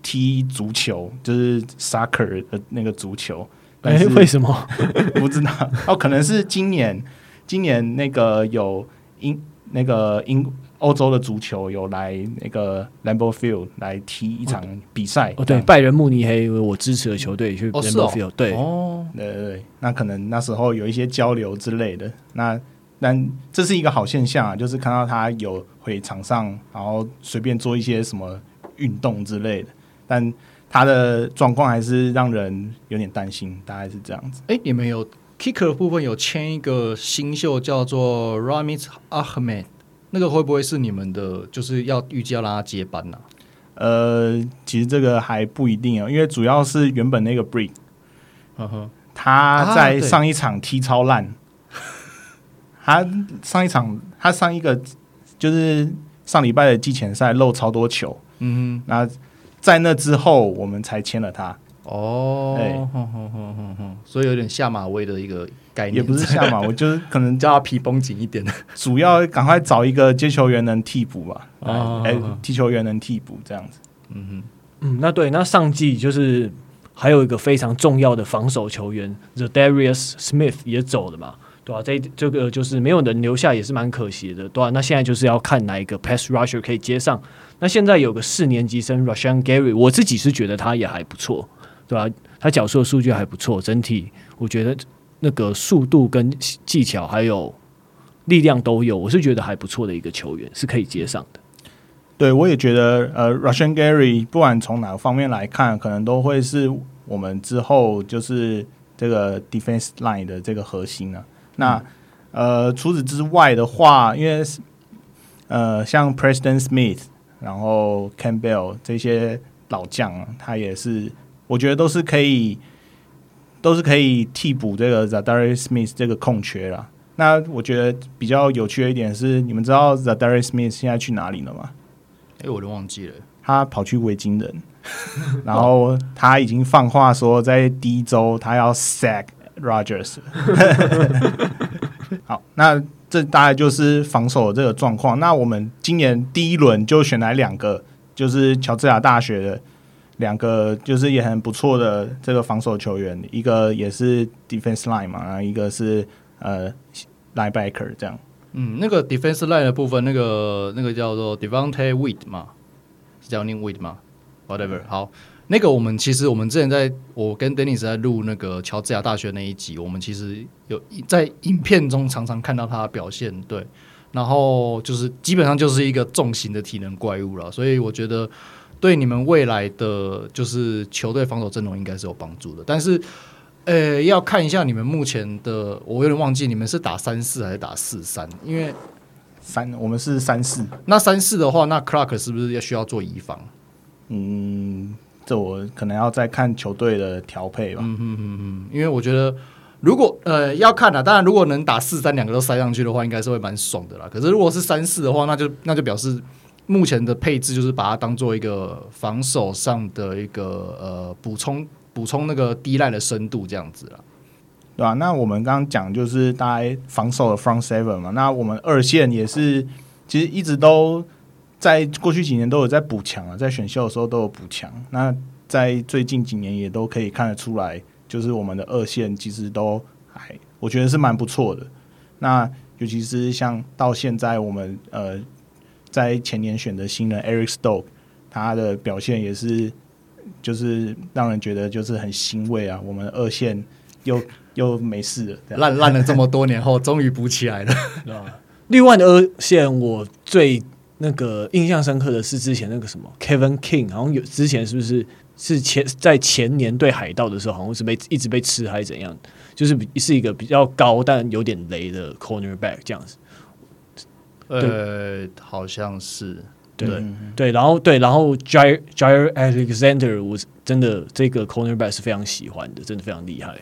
踢足球，就是 soccer 的那个足球。哎，为什么 不知道？哦，可能是今年，今年那个有英那个英欧洲的足球有来那个 Lambeau Field 来踢一场比赛。哦，对，拜仁慕尼黑我支持的球队去 Lambeau Field，对，哦，对对对，那可能那时候有一些交流之类的。那但这是一个好现象啊，就是看到他有回场上，然后随便做一些什么运动之类的，但。他的状况还是让人有点担心，大概是这样子。哎，你们有 kicker 的部分有签一个新秀叫做 Ramiz Ahmed，那个会不会是你们的？就是要预计要让他接班呢、啊？呃，其实这个还不一定啊，因为主要是原本那个 Brick，呵呵，他在上一场踢超烂，啊、他上一场他上一个就是上礼拜的季前赛漏超多球，嗯哼，那。在那之后，我们才签了他。哦，对，所以有点下马威的一个概念，也不是下马 我，就是可能叫他皮绷紧一点。主要赶快找一个接球员能替补吧，哎，踢球员能替补这样子。嗯哼，嗯，那对，那上季就是还有一个非常重要的防守球员 The Darius Smith 也走了嘛。对啊，这这个就是没有人留下，也是蛮可惜的。对啊，那现在就是要看哪一个 pass rusher 可以接上。那现在有个四年级生 Rushan Gary，我自己是觉得他也还不错，对吧？他角色数据还不错，整体我觉得那个速度跟技巧还有力量都有，我是觉得还不错的一个球员，是可以接上的。对，我也觉得，呃，Russian Gary 不管从哪个方面来看，可能都会是我们之后就是这个 defense line 的这个核心啊。那、嗯、呃，除此之外的话，因为呃，像 Preston Smith。然后 Campbell 这些老将，他也是，我觉得都是可以，都是可以替补这个 Za'Darius Smith 这个空缺了。那我觉得比较有趣的一点是，你们知道 Za'Darius Smith 现在去哪里了吗？哎，我都忘记了。他跑去维京人，然后他已经放话说，在第一周他要 sack Rodgers。好，那。这大概就是防守的这个状况。那我们今年第一轮就选来两个，就是乔治亚大学的两个，就是也很不错的这个防守球员，一个也是 defense line 嘛，然后一个是呃 linebacker 这样。嗯，那个 defense line 的部分，那个那个叫做 Devante Wyatt 嘛，是叫 Devonte Wyatt 嘛？Whatever。好，那个我们其实我们之前在我跟 Dennis 在录那个乔治亚大学那一集，我们其实有在影片中常常看到他的表现，对，然后就是基本上就是一个重型的体能怪物了，所以我觉得对你们未来的就是球队防守阵容应该是有帮助的，但是。呃，要看一下你们目前的，我有点忘记你们是打三四还是打四三？因为三，我们是三四。那三四的话，那 Clark 是不是要需要做移防？嗯，这我可能要再看球队的调配吧。嗯嗯嗯嗯，因为我觉得如果呃要看啊，当然如果能打四三两个都塞上去的话，应该是会蛮爽的啦。可是如果是三四的话，那就那就表示目前的配置就是把它当做一个防守上的一个呃补充。补充那个低赖的深度，这样子了，对吧、啊？那我们刚刚讲就是大家防守的 front seven 嘛，那我们二线也是，其实一直都在过去几年都有在补强啊，在选秀的时候都有补强。那在最近几年也都可以看得出来，就是我们的二线其实都还，我觉得是蛮不错的。那尤其是像到现在我们呃，在前年选的新人 Eric Stokes，他的表现也是。就是让人觉得就是很欣慰啊！我们二线又 又没事了，烂烂了这么多年后，终于补起来了。另外的二线，我最那个印象深刻的是之前那个什么 Kevin King，好像有之前是不是是前在前年对海盗的时候，好像是被一直被吃还是怎样？就是是一个比较高但有点雷的 cornerback 这样子。呃，好像是。对、嗯、对，然后对，然后 Jaire Jaire Alexander，我真的这个 cornerback 是非常喜欢的，真的非常厉害。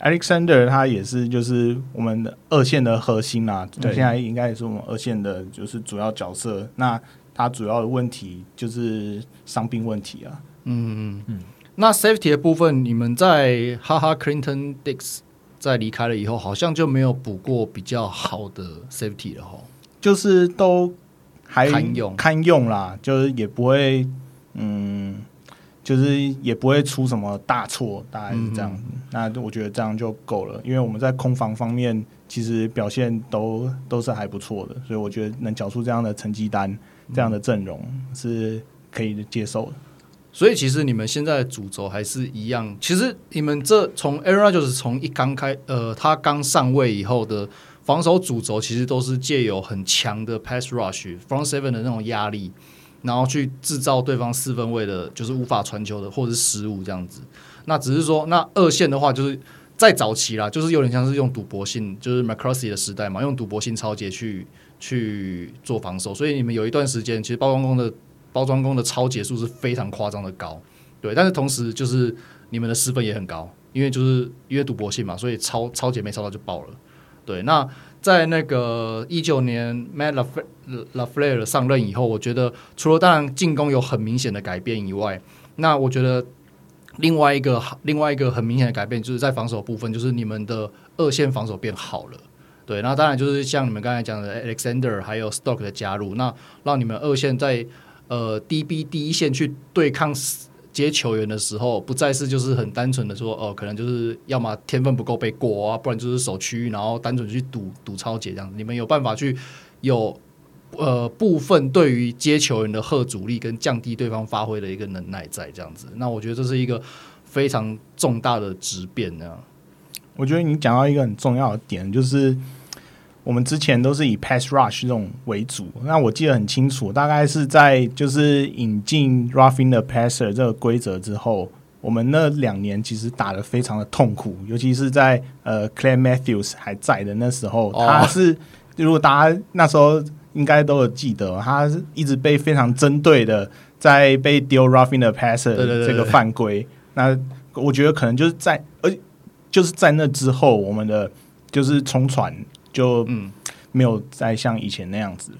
Alexander 他也是就是我们的二线的核心啊，对，现在应该也是我们二线的就是主要角色。那他主要的问题就是伤病问题啊。嗯嗯嗯。那 safety 的部分，你们在哈哈 Clinton Dix 在离开了以后，好像就没有补过比较好的 safety 了哈。就是都。还堪用堪用啦，就是也不会，嗯，就是也不会出什么大错，大概是这样。嗯、那我觉得这样就够了，因为我们在空防方面其实表现都都是还不错的，所以我觉得能缴出这样的成绩单，这样的阵容是可以接受的。所以其实你们现在的主轴还是一样，其实你们这从 Aaron 就是从一刚开，呃，他刚上位以后的。防守主轴其实都是借由很强的 pass rush front seven 的那种压力，然后去制造对方四分位的，就是无法传球的或者是失误这样子。那只是说，那二线的话，就是在早期啦，就是有点像是用赌博性，就是 McCarthy 的时代嘛，用赌博性抄截去去做防守。所以你们有一段时间，其实包装工的包装工的抄截数是非常夸张的高，对。但是同时，就是你们的失分也很高，因为就是因为赌博性嘛，所以抄抄截没超到就爆了。对，那在那个一九年 Matt LaFleur 上任以后，我觉得除了当然进攻有很明显的改变以外，那我觉得另外一个另外一个很明显的改变就是在防守部分，就是你们的二线防守变好了。对，那当然就是像你们刚才讲的 Alexander 还有 Stock 的加入，那让你们二线在呃 DB 第一线去对抗。接球员的时候，不再是就是很单纯的说哦，可能就是要么天分不够被过啊，不然就是守区域，然后单纯去赌赌抄截这样。你们有办法去有呃部分对于接球员的贺阻力跟降低对方发挥的一个能耐在这样子。那我觉得这是一个非常重大的质变呢。我觉得你讲到一个很重要的点，就是。我们之前都是以 pass rush 这种为主，那我记得很清楚，大概是在就是引进 roughing the passer 这个规则之后，我们那两年其实打得非常的痛苦，尤其是在呃 Clay Matthews 还在的那时候，他是如果大家那时候应该都有记得，他是一直被非常针对的，在被丢 roughing the passer 这个犯规。那我觉得可能就是在而就是在那之后，我们的就是冲传。就嗯，没有再像以前那样子。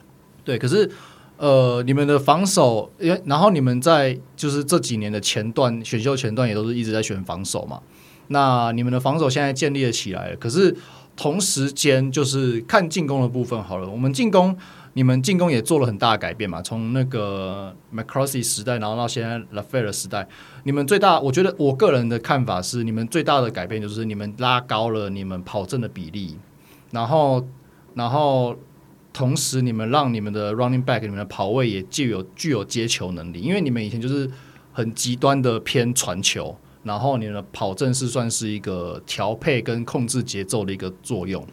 对，可是呃，你们的防守，因为然后你们在就是这几年的前段选秀前段也都是一直在选防守嘛。那你们的防守现在建立了起来了，可是同时间就是看进攻的部分好了。我们进攻，你们进攻也做了很大的改变嘛。从那个 McCarthy 时代，然后到现在 LaFleur 时代，你们最大，我觉得我个人的看法是，你们最大的改变就是你们拉高了你们跑阵的比例。然后，然后，同时，你们让你们的 running back、你们的跑位也具有具有接球能力，因为你们以前就是很极端的偏传球，然后你的跑阵是算是一个调配跟控制节奏的一个作用。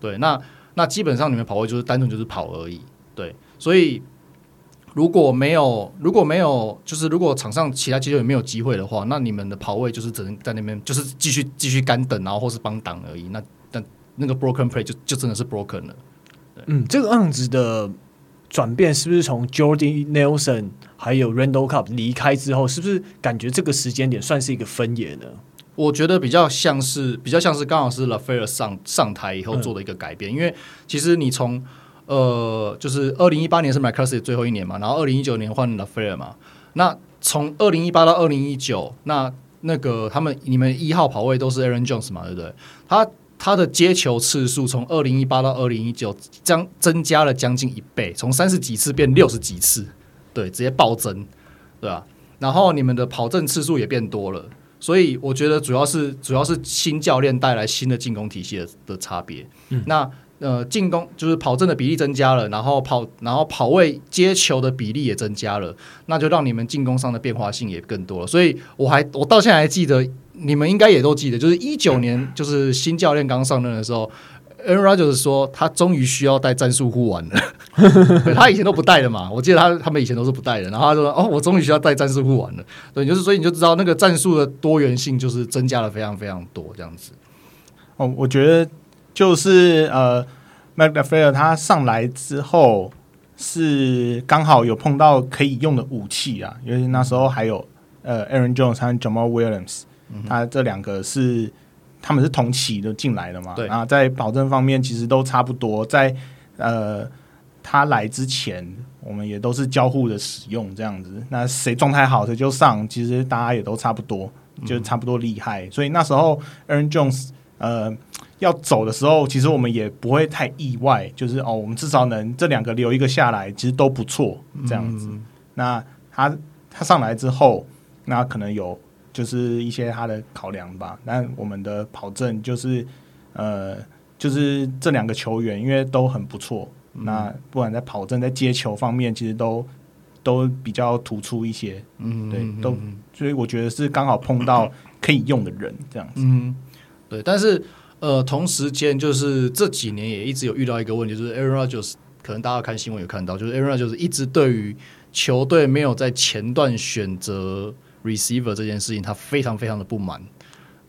对，那那基本上你们跑位就是单纯就是跑而已。对，所以。如果没有，如果没有，就是如果场上其他接球员没有机会的话，那你们的跑位就是只能在那边，就是继续继续干等，然后或是帮挡而已。那那个 broken play 就就真的是 broken 了。嗯，这个案子的转变是不是从 Jordy Nelson 还有 Randall Cobb 离开之后，是不是感觉这个时间点算是一个分野呢？我觉得比较像是比较像是刚好是 LaFleur 上上台以后做的一个改变，嗯、因为其实你从呃，就是二零一八年是 McCarthy 最后一年嘛，然后二零一九年换 LaFleur 嘛。那从二零一八到二零一九，那那个他们你们一号跑位都是 Aaron Jones 嘛，对不对？他他的接球次数从二零一八到二零一九将增加了将近一倍，从三十几次变六十几次，对，直接暴增，对吧？然后你们的跑阵次数也变多了，所以我觉得主要是主要是新教练带来新的进攻体系的的差别。嗯，那。呃，进攻就是跑阵的比例增加了，然后跑，然后跑位接球的比例也增加了，那就让你们进攻上的变化性也更多了。所以我还我到现在还记得，你们应该也都记得，就是一九年就是新教练刚上任的时候，Aaron Rodgers 说他终于需要带战术护腕了，他以前都不带的嘛，我记得他他们以前都是不带的，然后他说哦，我终于需要带战术护腕了，对，就是所以你就知道那个战术的多元性就是增加了非常非常多这样子。哦，我觉得。就是呃，Matt LaFleur 他上来之后是刚好有碰到可以用的武器啊，因为那时候还有呃 Aaron Jones 和 Jamal Williams，嗯、他这两个是他们是同期的进来的嘛，对，然后在保证方面其实都差不多，在呃他来之前，我们也都是交互的使用这样子，那谁状态好谁就上，其实大家也都差不多，就差不多厉害，嗯、所以那时候 Aaron Jones 呃。要走的时候，其实我们也不会太意外，就是哦，我们至少能这两个留一个下来，其实都不错，这样子。嗯、那他他上来之后，那可能有就是一些他的考量吧。那我们的跑阵就是呃，就是这两个球员，因为都很不错。嗯、那不管在跑阵在接球方面，其实都都比较突出一些。嗯，对，都所以我觉得是刚好碰到可以用的人，这样子。嗯，对，但是。呃，同时间就是这几年也一直有遇到一个问题，就是 Aaron Rodgers 可能大家看新闻有看到，就是 Aaron Rodgers 一直对于球队没有在前段选择 receiver 这件事情，他非常非常的不满。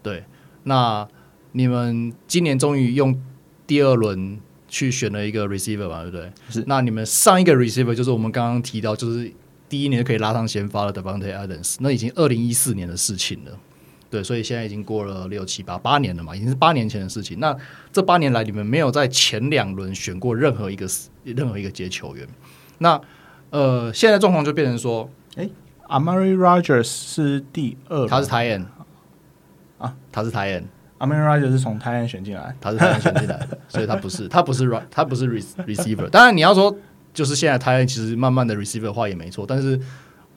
对，那你们今年终于用第二轮去选了一个 receiver 嘛，对不对？是。那你们上一个 receiver 就是我们刚刚提到，就是第一年就可以拉上先发的 Devante Adams，那已经二零一四年的事情了。对，所以现在已经过了六七八八年了嘛，已经是八年前的事情。那这八年来，你们没有在前两轮选过任何一个任何一个接球员。那呃，现在状况就变成说，哎，Amari Rogers 是第二，他是 tight end 啊，他是 tight end，Amari Rogers 是从 tight end 选进来，他是 tight end 选进来的，所以他不是他不是他不是 receiver。当然你要说就是现在 tight end 其实慢慢的 receiver 的话也没错，但是。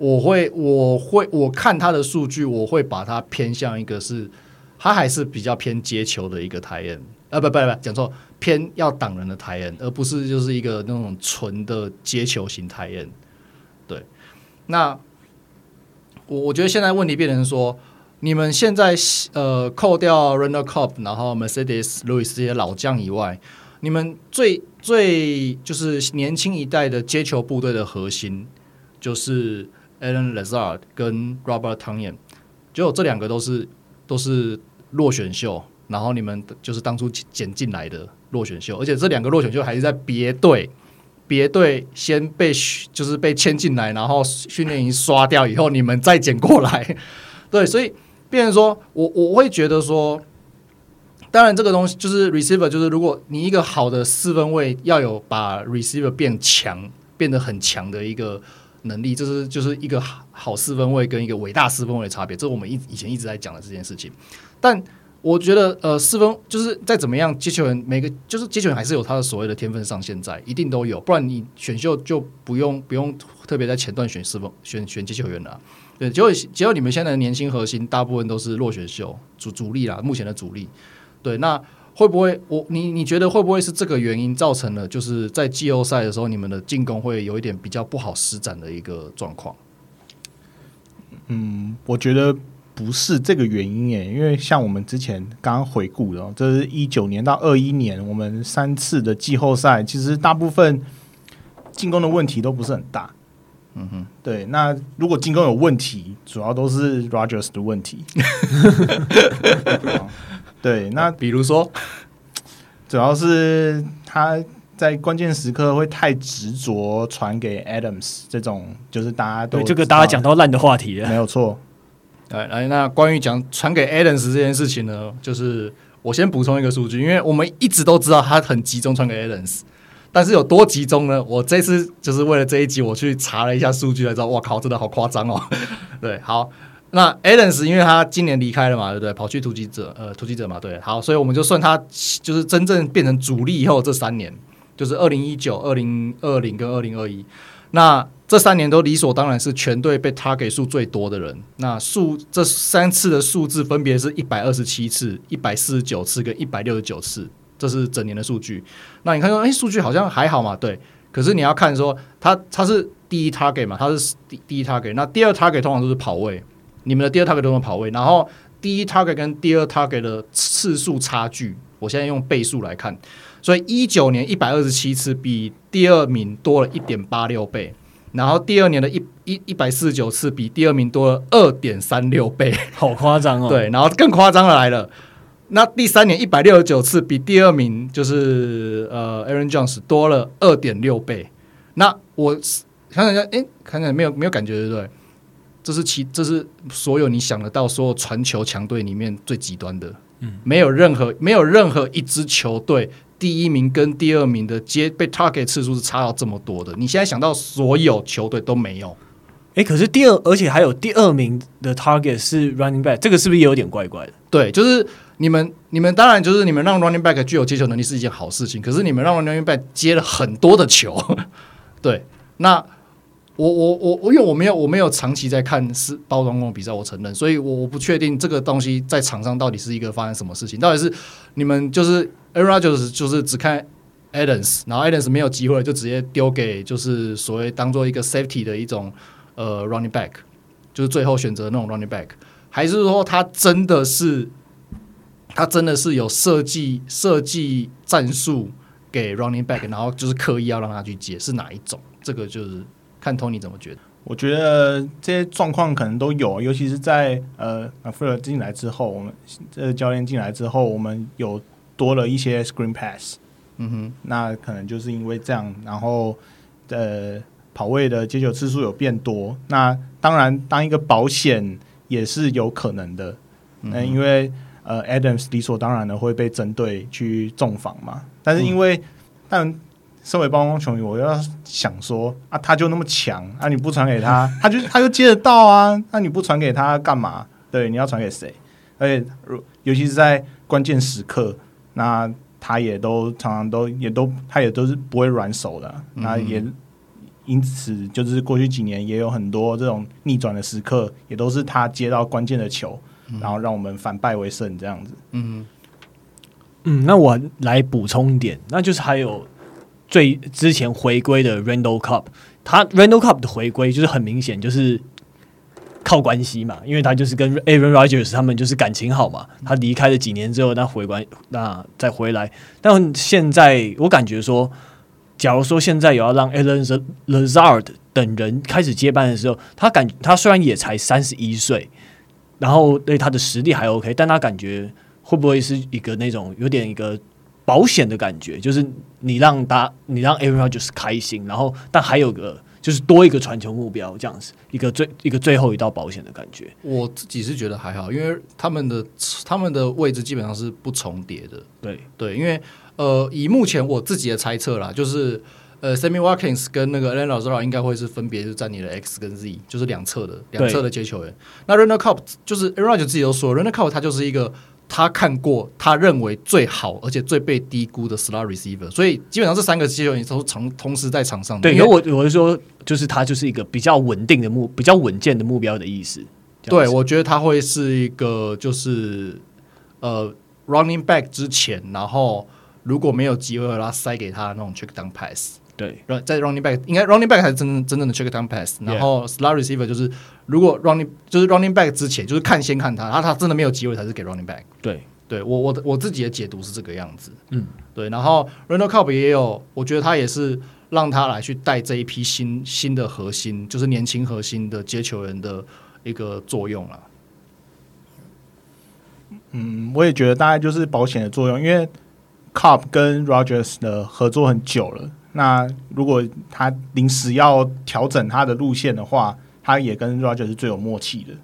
我会，我会，我看他的数据，我会把他偏向一个是，他还是比较偏接球的一个台 end，呃，不不不，讲错，偏要挡人的台 end，而不是就是一个那种纯的接球型台 end。对，那我我觉得现在问题变成说，你们现在呃扣掉 Randall Cobb，然后 Mercedes Lewis 这些老将以外，你们最最就是年轻一代的接球部队的核心就是。Alan Lazard 跟 Robert Tonyan，就这两个都是都是落选秀，然后你们就是当初捡进来的落选秀，而且这两个落选秀还是在别队，别队先被就是被签进来，然后训练营刷掉以后，你们再捡过来，对，所以变成说我我会觉得说，当然这个东西就是 receiver，就是如果你一个好的四分位要有把 receiver 变强，变得很强的一个。能力，这是就是一个好四分位跟一个伟大四分位的差别，这是我们一以前一直在讲的这件事情。但我觉得，呃，四分就是再怎么样，接球员每个就是接球员还是有他的所谓的天分上限在，一定都有，不然你选秀就不用不用特别在前段选四分选选接球员了。对，结果结果你们现在的年轻核心大部分都是落选秀主主力啦，目前的主力。对，那。会不会我你你觉得会不会是这个原因造成了，就是在季后赛的时候，你们的进攻会有一点比较不好施展的一个状况？嗯，我觉得不是这个原因诶，因为像我们之前刚刚回顾的，这是一九年到二一年，我们三次的季后赛，其实大部分进攻的问题都不是很大。嗯哼，对。那如果进攻有问题，主要都是 Rogers 的问题。对，那比如说，主要是他在关键时刻会太执着传给 Adams 这种，就是大家都对这个大家讲到烂的话题了，没有错。来来，那关于讲传给 Adams 这件事情呢，就是我先补充一个数据，因为我们一直都知道他很集中传给 Adams，但是有多集中呢？我这次就是为了这一集，我去查了一下数据，才知道，哇靠，真的好夸张哦。对，好。那 Adams 因为他今年离开了嘛，对不对？跑去突击者，呃，突击者嘛，对。好，所以我们就算他就是真正变成主力以后这三年，就是二零一九、二零二零跟二零二一，那这三年都理所当然是全队被 target 数最多的人。那数这三次的数字分别是一百二十七次、一百四十九次跟一百六十九次，这是整年的数据。那你看说，哎，数据好像还好嘛，对。可是你要看说，他他是第一 target 嘛，他是第第一 target，那第二 target 通常都是跑位。你们的第二 target 都能跑位，然后第一 target 跟第二 target 的次数差距，我现在用倍数来看，所以一九年一百二十七次比第二名多了一点八六倍，然后第二年的一一一百四十九次比第二名多了二点三六倍，好夸张哦。对，然后更夸张的来了，那第三年一百六十九次比第二名就是呃 Aaron Jones 多了二点六倍，那我想想看，哎，看看没有没有感觉对不对？这是其这是所有你想得到所有传球强队里面最极端的，嗯，没有任何没有任何一支球队第一名跟第二名的接被 target 次数是差到这么多的。你现在想到所有球队都没有，诶，可是第二而且还有第二名的 target 是 running back，这个是不是也有点怪怪的？对，就是你们你们当然就是你们让 running back 具有接球能力是一件好事情，可是你们让 running back 接了很多的球，对，那。我我我我，因为我没有我没有长期在看是包装工比赛，我承认，所以我我不确定这个东西在场上到底是一个发生什么事情，到底是你们就是 Aaron Rodgers 就是只看 Adams，然后 Adams 没有机会就直接丢给就是所谓当做一个 safety 的一种呃 running back，就是最后选择那种 running back，还是说他真的是他真的是有设计设计战术给 running back，然后就是刻意要让他去接，是哪一种？这个就是。看 Tony 怎么觉得？我觉得这些状况可能都有，尤其是在呃 LaFleur 进来之后，我们这教练进来之后，我们有多了一些 Screen Pass。嗯哼，那可能就是因为这样，然后呃跑位的接球次数有变多。那当然，当一个保险也是有可能的。嗯、呃，因为呃 Adams 理所当然的会被针对去重防嘛。但是因为、嗯、但身为帮帮球迷，我要想说啊，他就那么强啊，你不传给他，他就他就接得到啊，那你不传给他干嘛？对，你要传给谁？而且，尤其是在关键时刻，那他也都常常都也都他也都是不会软手的，那也因此就是过去几年也有很多这种逆转的时刻，也都是他接到关键的球，然后让我们反败为胜这样子。嗯嗯，那我来补充一点，那就是还有。最之前回归的 Randall Cobb，他 Randall Cobb 的回归就是很明显就是靠关系嘛，因为他就是跟 Aaron Rodgers 他们就是感情好嘛。他离开了几年之后，那回关那再回来，但现在我感觉说，假如说现在有要让 Allen Lazard 等人开始接班的时候，他感他虽然也才三十一岁，然后对他的实力还 OK，但他感觉会不会是一个那种有点一个。保险的感觉就是你让他，你让 Aaron 就是开心，然后但还有个就是多一个传球目标这样子，一个最一个最后一道保险的感觉。我自己是觉得还好，因为他们的他们的位置基本上是不重叠的。对对，因为呃，以目前我自己的猜测啦，就是呃，Sammy Watkins 跟那个 Allen Lazard 应该会是分别是占你的 X 跟 Z，就是两侧的两侧的接球员。那 Randall Cobb 就是 Aaron 就自己都说，Randall Cobb 他就是一个。他看过他认为最好而且最被低估的 slot receiver，所以基本上这三个球员都同同时在场上。对，因为我我是说，就是他就是一个比较稳定的目，比较稳健的目标的意思。对，我觉得他会是一个就是呃 running back 之前，然后如果没有机会，他塞给他那种 check down pass。对，在 running back 应该 running back 才是真正真正的 check down pass，然后 slot receiver 就是如果 running 就是 running back 之前就是看先看他，然后他真的没有机会才是给 running back。对，对我我的我自己的解读是这个样子。嗯，对，然后 Randall Cobb 也有，我觉得他也是让他来去带这一批新新的核心，就是年轻核心的接球人的一个作用了。嗯，我也觉得大概就是保险的作用，因为 Cobb 跟 Rodgers 的合作很久了。那如果他临时要调整他的路线的话，他也跟 Roger 是最有默契的。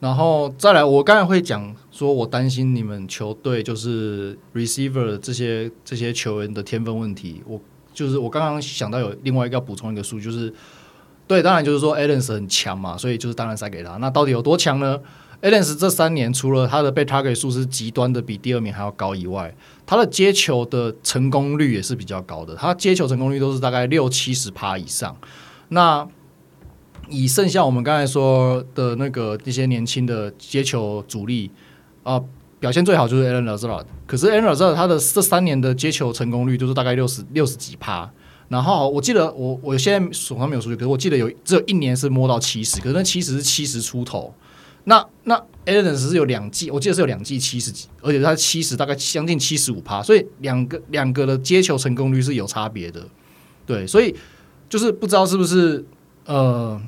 然后再来，我刚才会讲说，我担心你们球队就是 receiver 这些这些球员的天分问题。我就是我刚刚想到有另外一个要补充一个数，就是对，当然就是说 a l l e n s 很强嘛，所以就是当然塞给他。那到底有多强呢？Adams 这三年除了他的被 target 数是极端的比第二名还要高以外，他的接球的成功率也是比较高的。他接球成功率都是大概六七十趴以上。那以剩下我们刚才说的那个一些年轻的接球主力啊、呃，表现最好就是 Allen Lazard。可是 Allen Lazard 他的这三年的接球成功率就是大概六十六十几趴。然后我记得我我现在手上没有数据，可是我记得有只有一年是摸到七十，可是那七十是七十出头。那那 Adams 是有两季，我记得是有两季七十几，而且他七十大概将近七十五趴，所以两个两个的接球成功率是有差别的，对，所以就是不知道是不是呃，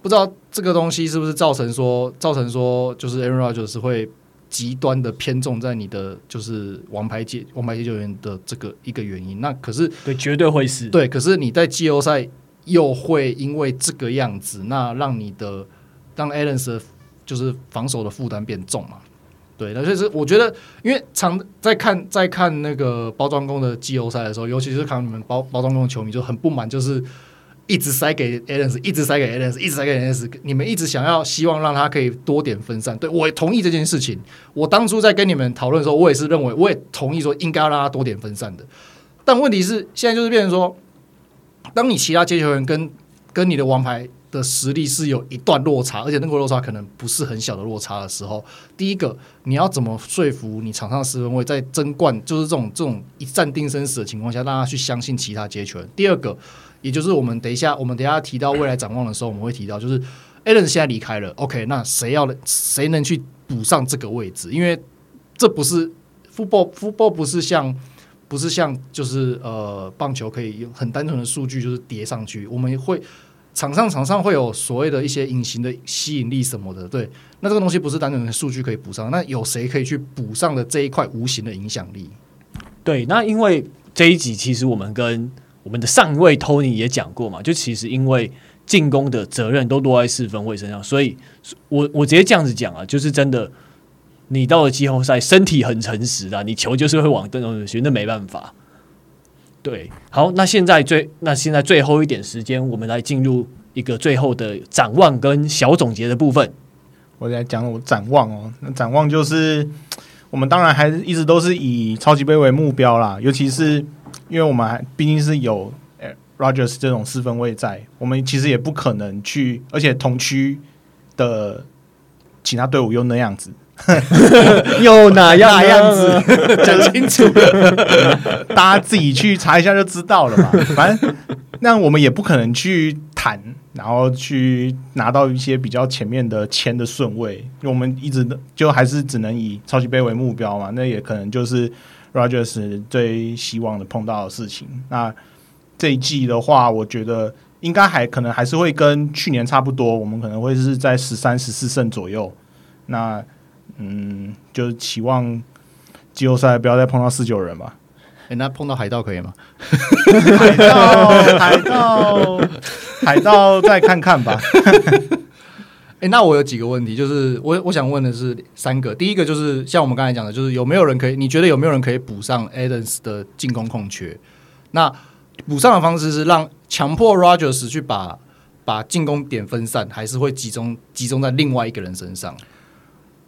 不知道这个东西是不是造成说造成说就是 Aaron Rodgers 会极端的偏重在你的就是王牌接王牌接球员的这个一个原因，那可是对绝对会是对，可是你在季后赛又会因为这个样子，那让你的。让 Adams 就是防守的负担变重嘛，对，那就是我觉得，因为常在看在看那个包装工的季后赛的时候，尤其是看你们包包装工的球迷就很不满，就是一直塞给 Adams，一直塞给 Adams，一直塞给 Adams，你们一直想要希望让他可以多点分散。对，我也同意这件事情。我当初在跟你们讨论的时候，我也是认为，我也同意说应该要让他多点分散的。但问题是，现在就是变成说，当你其他接球员跟跟你的王牌。的实力是有一段落差，而且那个落差可能不是很小的落差的时候，第一个你要怎么说服你场上四分卫在争冠，就是这种这种一战定生死的情况下，让他去相信其他接球。第二个，也就是我们等一下我们等一下提到未来展望的时候，我们会提到，就是 a l n 现在离开了，OK，那谁要谁能去补上这个位置？因为这不是 football football 不是像不是像就是呃棒球可以用很单纯的数据就是叠上去，我们会。场上场上会有所谓的一些隐形的吸引力什么的，对，那这个东西不是单纯的数据可以补上，那有谁可以去补上的这一块无形的影响力？对，那因为这一集其实我们跟我们的上一位 Tony 也讲过嘛，就其实因为进攻的责任都落在四分卫身上，所以我我直接这样子讲啊，就是真的，你到了季后赛，身体很诚实的，你球就是会往这种去，那没办法。对，好，那现在最那现在最后一点时间，我们来进入一个最后的展望跟小总结的部分。我来讲我展望哦，那展望就是我们当然还是一直都是以超级杯为目标啦，尤其是因为我们还毕竟是有 Rogers 这种四分卫在，我们其实也不可能去，而且同区的其他队伍又那样子。又哪样哪样子？讲清楚，大家自己去查一下就知道了嘛。反正那我们也不可能去谈，然后去拿到一些比较前面的签的顺位，因为我们一直就还是只能以超级杯为目标嘛。那也可能就是 Rodgers 最希望的碰到的事情。那这一季的话，我觉得应该还可能还是会跟去年差不多，我们可能会是在十三、十四胜左右。那嗯，就是期望季后赛不要再碰到四九人吧。哎、欸，那碰到海盗可以吗？海盗，海盗，海盗，再看看吧。哎、欸，那我有几个问题，就是我我想问的是三个。第一个就是像我们刚才讲的，就是有没有人可以？你觉得有没有人可以补上 Adams 的进攻空缺？那补上的方式是让强迫 Rodgers 去把把进攻点分散，还是会集中集中在另外一个人身上？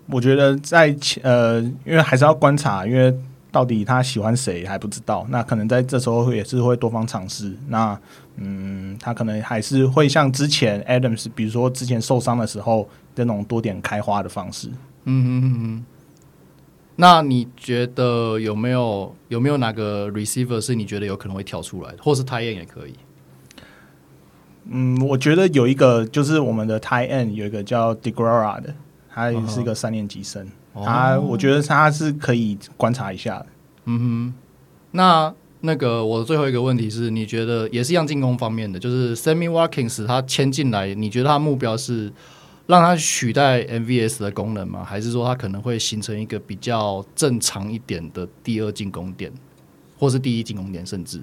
我觉得在呃，因为还是要观察，因为到底他喜欢谁还不知道。那可能在这时候也是会多方尝试。那嗯，他可能还是会像之前 Adams，比如说之前受伤的时候，那种多点开花的方式。嗯嗯嗯嗯。那你觉得有没有有没有哪个 receiver 是你觉得有可能会跳出来的，或是 tight end 也可以？嗯，我觉得有一个就是我们的 tight end 有一个叫 Deguara 的，他也是一个三年级生，哦、他我觉得他是可以观察一下的。嗯哼，那那个我的最后一个问题是，你觉得也是一样进攻方面的，就是 Sammy Watkins 他签进来，你觉得他目标是？让他取代 MVS 的功能吗？还是说他可能会形成一个比较正常一点的第二进攻点，或是第一进攻点？甚至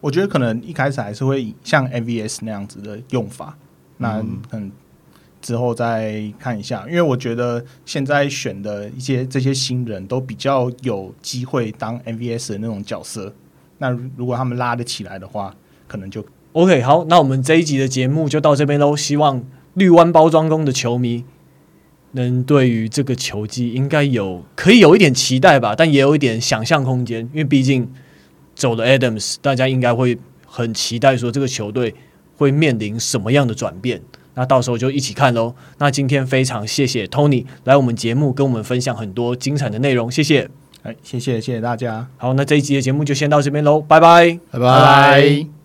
我觉得可能一开始还是会像 MVS 那样子的用法。那嗯，之后再看一下，因为我觉得现在选的一些这些新人都比较有机会当 MVS 的那种角色。那如果他们拉得起来的话，可能就 OK。好，那我们这一集的节目就到这边喽。希望。绿湾包装工的球迷能对于这个球季应该有可以有一点期待吧，但也有一点想象空间，因为毕竟走了 Adams，大家应该会很期待说这个球队会面临什么样的转变。那到时候就一起看喽。那今天非常谢谢 Tony 来我们节目跟我们分享很多精彩的内容，谢谢。哎，谢谢谢谢大家。好，那这一集的节目就先到这边喽，拜拜，拜拜。拜拜。